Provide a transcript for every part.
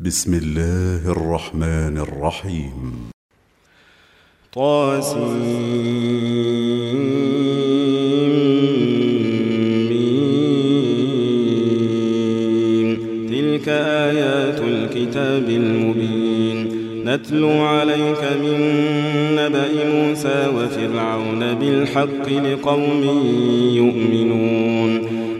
بسم الله الرحمن الرحيم طاسمين تلك آيات الكتاب المبين نتلو عليك من نبأ موسى وفرعون بالحق لقوم يؤمنون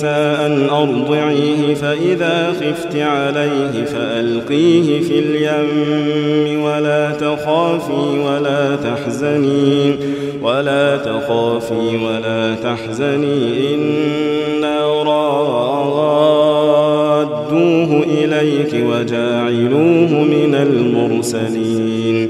موسى أن أرضعيه فإذا خفت عليه فألقيه في اليم ولا تخافي ولا تحزني ولا تخافي ولا تحزني إنا رادوه إليك وجاعلوه من المرسلين.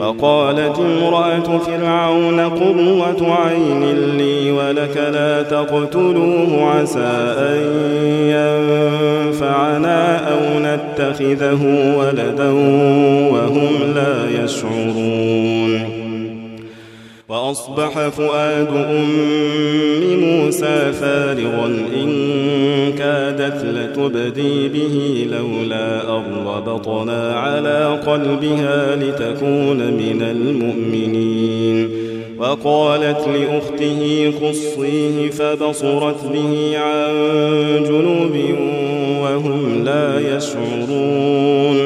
وقالت امرأة فرعون قرة عين لي ولك لا تقتلوه عسى أن ينفعنا أو نتخذه ولدا وهم لا يشعرون. وأصبح فؤاد أم موسى فارغا إن كادت لتبدي به لولا أن ربطنا على قلبها لتكون من المؤمنين. وقالت لأخته قصيه فبصرت به عن جنوب وهم لا يشعرون.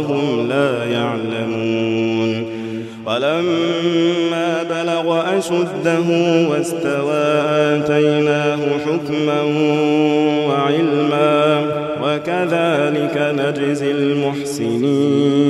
أكثرهم لا يعلمون. ولما بلغ أشده واستوى آتيناه حكما وعلما وكذلك نجزي المحسنين.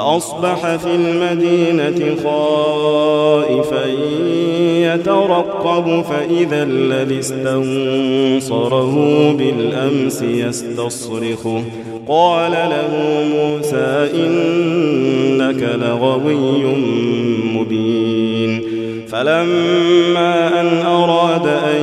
فأصبح في المدينة خائفا يترقب فإذا الذي استنصره بالأمس يستصرخه قال له موسى إنك لغوي مبين. فلما أن أراد أن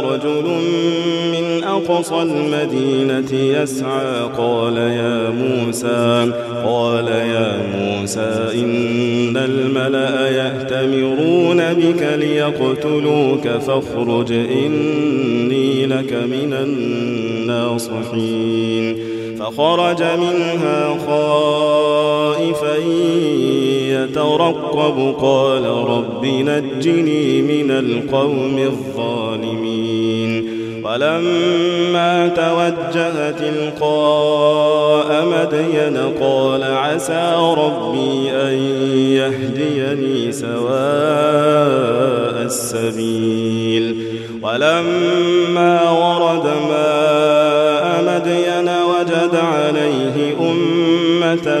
رجل من أقصى المدينة يسعى قال يا موسى قال يا موسى إن الملأ يأتمرون بك ليقتلوك فاخرج إني لك من الناصحين. فخرج منها خائفا يترقب قال رب نجني من القوم الظالمين ولما توجه تلقاء مدين قال عسى ربي أن يهديني سواء السبيل ولما ورد ماء مدين وجد عليه أمة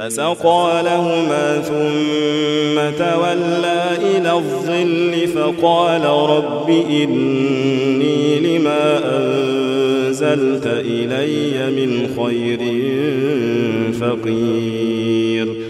فسقى لهما ثم تولى إلى الظل فقال رب إني لما أنزلت إلي من خير فقير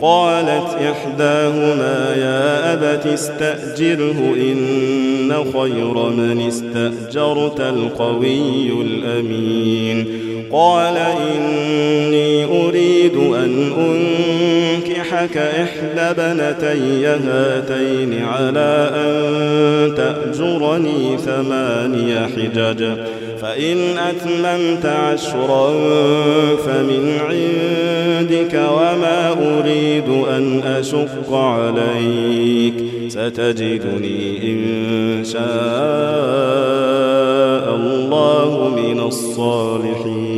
قالت إحداهما يا أبت استأجره إن خير من استأجرت القوي الأمين. قال إني أريد أن أنكحك إحدى بنتي هاتين على أن تأجرني ثماني حجج فإن أتممت عشرا فمن عندك وما أريد أن أشق عليك ستجدني إن شاء الله من الصالحين.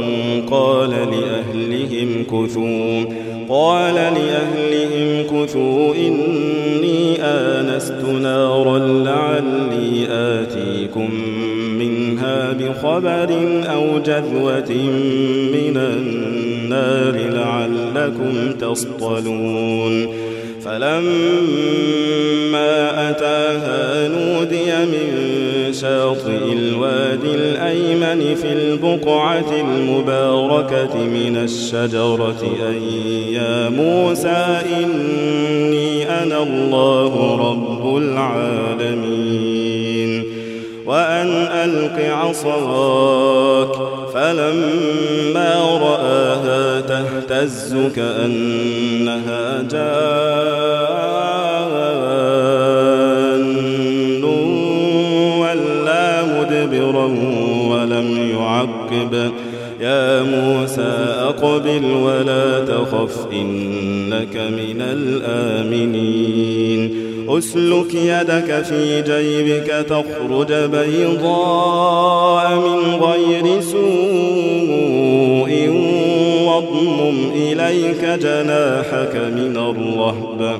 قال لأهلهم كثوا. قال لأهلهم كثوا. إني آنست نارا لعلي آتيكم منها بخبر أو جذوة من النار لعلكم تصطلون. فلما أتاها نودي من شاطئ الوادي الأيمن في البقعة المباركة من الشجرة أي يا موسى إني أنا الله رب العالمين وأن ألق عصاك فلما رآها تهتز كأنها جان مدبرا ولم يعقب. يا موسى أقبل ولا تخف إنك من الآمنين. أسلك يدك في جيبك تخرج بيضاء من غير سوء واضمم إليك جناحك من الرهب.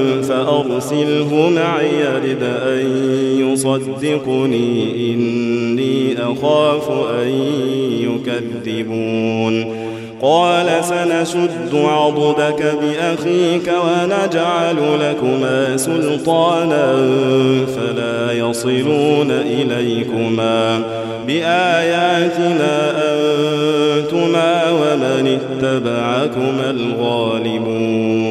فأرسله معي رد أن يصدقني إني أخاف أن يكذبون. قال سنشد عضدك بأخيك ونجعل لكما سلطانا فلا يصلون إليكما. بآياتنا أنتما ومن اتبعكما الغالبون.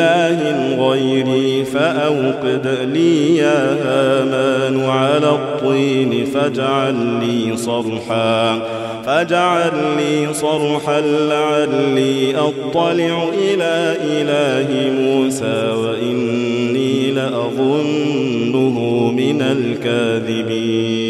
إله غيري فأوقد لي يا هامان على الطين فاجعل لي صرحا فاجعل لي صرحا لعلي أطلع إلى إله موسى وإني لأظنه من الكاذبين.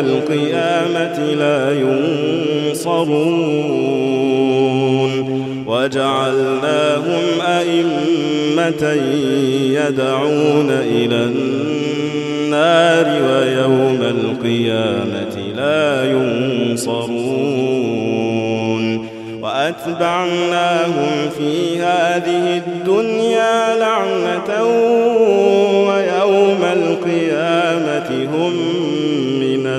القيامة لا ينصرون. وجعلناهم أئمة يدعون إلى النار ويوم القيامة لا ينصرون. وأتبعناهم في هذه الدنيا لعنة ويوم القيامة هم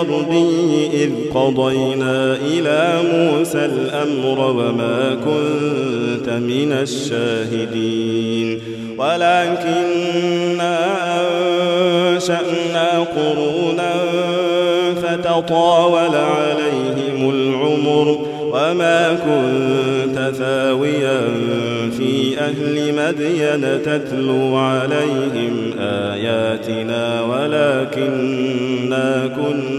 الغربي إذ قضينا إلى موسى الأمر وما كنت من الشاهدين. ولكننا أنشأنا قرونا فتطاول عليهم العمر وما كنت ثاويا في أهل مدين تتلو عليهم آياتنا. ولكننا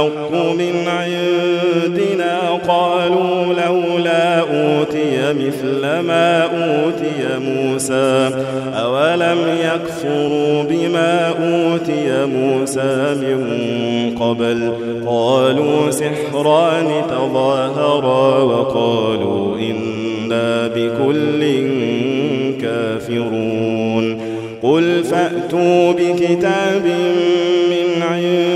الحق من عندنا قالوا لولا أوتي مثل ما أوتي موسى. أولم يكفروا بما أوتي موسى من قبل؟ قالوا سحران تظاهرا وقالوا إنا بكل كافرون. قل فأتوا بكتاب من عند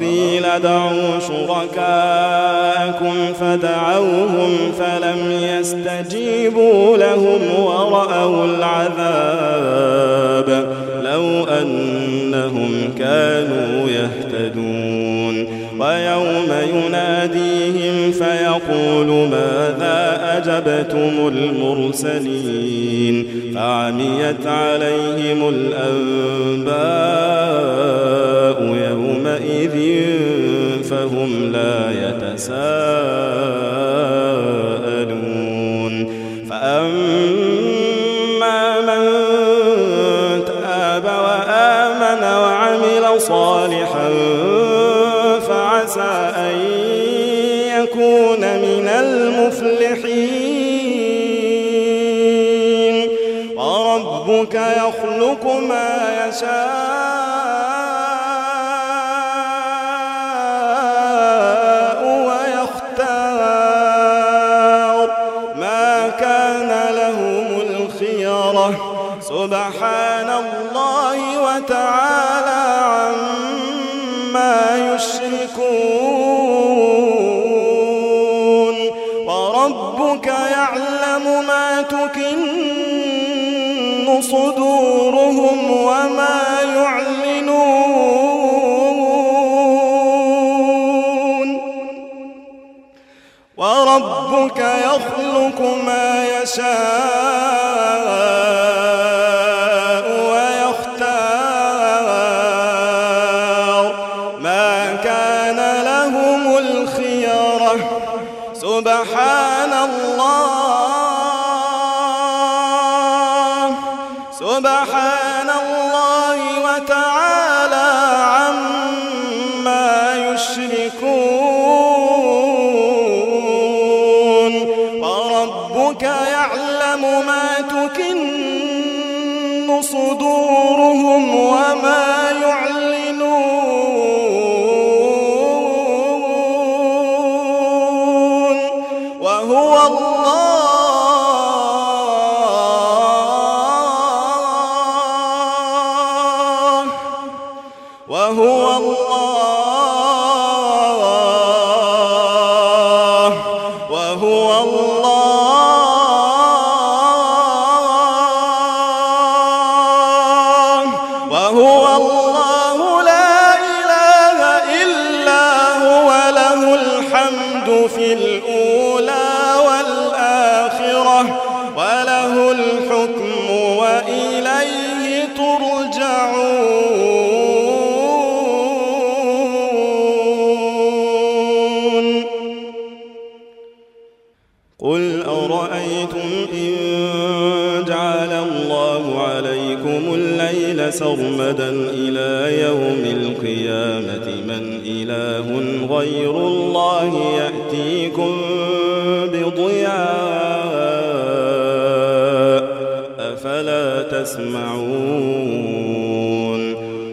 وقيل دعوا شركاءكم فدعوهم فلم يستجيبوا لهم ورأوا العذاب لو أنهم كانوا يهتدون. ويوم يناديهم فيقول ماذا أجبتم المرسلين؟ فعميت عليهم الأنباء فهم لا يتساءلون. فأما من تاب وآمن وعمل صالحا فعسى أن يكون من المفلحين. وربك يخلق ما يشاء سبحان الله وتعالى عما يشركون. وربك يعلم ما تكن صدورهم وما وربك يخلق ما يشاء ويختار. ما كان لهم الخيرة. سبحان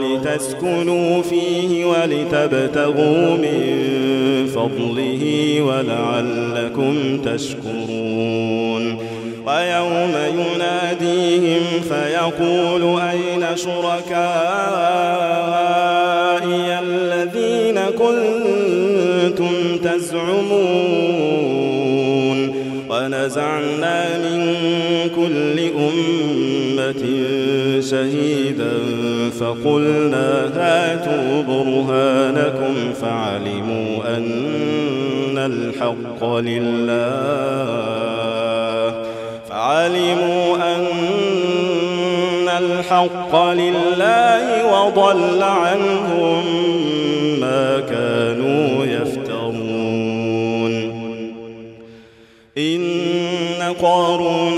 لتسكنوا فيه ولتبتغوا من فضله ولعلكم تشكرون. ويوم يناديهم فيقول أين شركائي الذين كنتم تزعمون؟ ونزعنا من كل أمة شهيدا فقلنا هاتوا برهانكم فعلموا أن الحق لله فعلموا أن الحق لله وضل عنهم ما كانوا يفترون إن قارون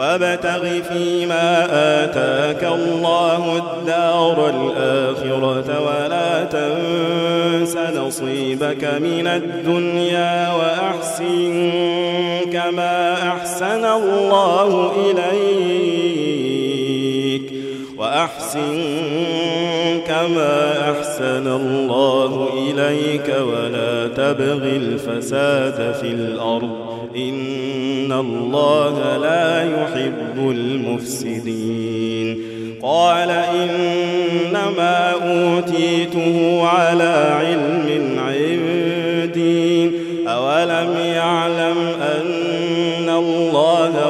وابتغ فيما آتاك الله الدار الآخرة ولا تنس نصيبك من الدنيا وأحسن كما أحسن الله إليك وأحسن كما أحسن الله إليك ولا تبغ الفساد في الأرض. إن الله لا يحب المفسدين. قال إنما أوتيته على علم عندي. أولم يعلم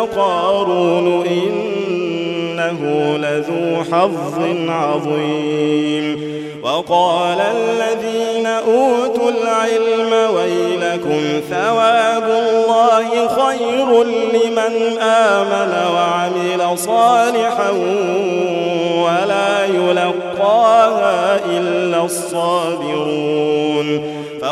قارون إنه لذو حظ عظيم. وقال الذين أوتوا العلم ويلكم ثواب الله خير لمن آمن وعمل صالحا ولا يلقاها إلا الصابرون.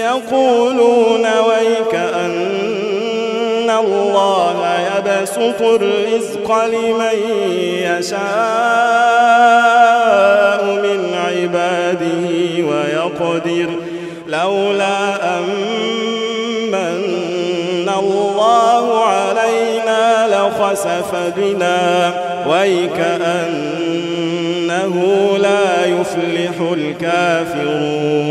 يقولون ويك أن الله يبسط الرزق لمن يشاء من عباده ويقدر لولا أمن الله علينا لخسف بنا ويكأنه لا يفلح الكافرون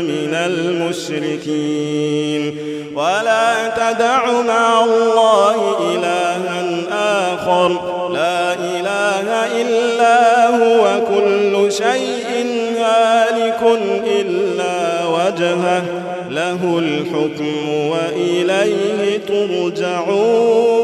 من المشركين. ولا تدع مع الله إلها آخر. لا إله إلا هو كل شيء هالك إلا وجهه. له الحكم وإليه ترجعون.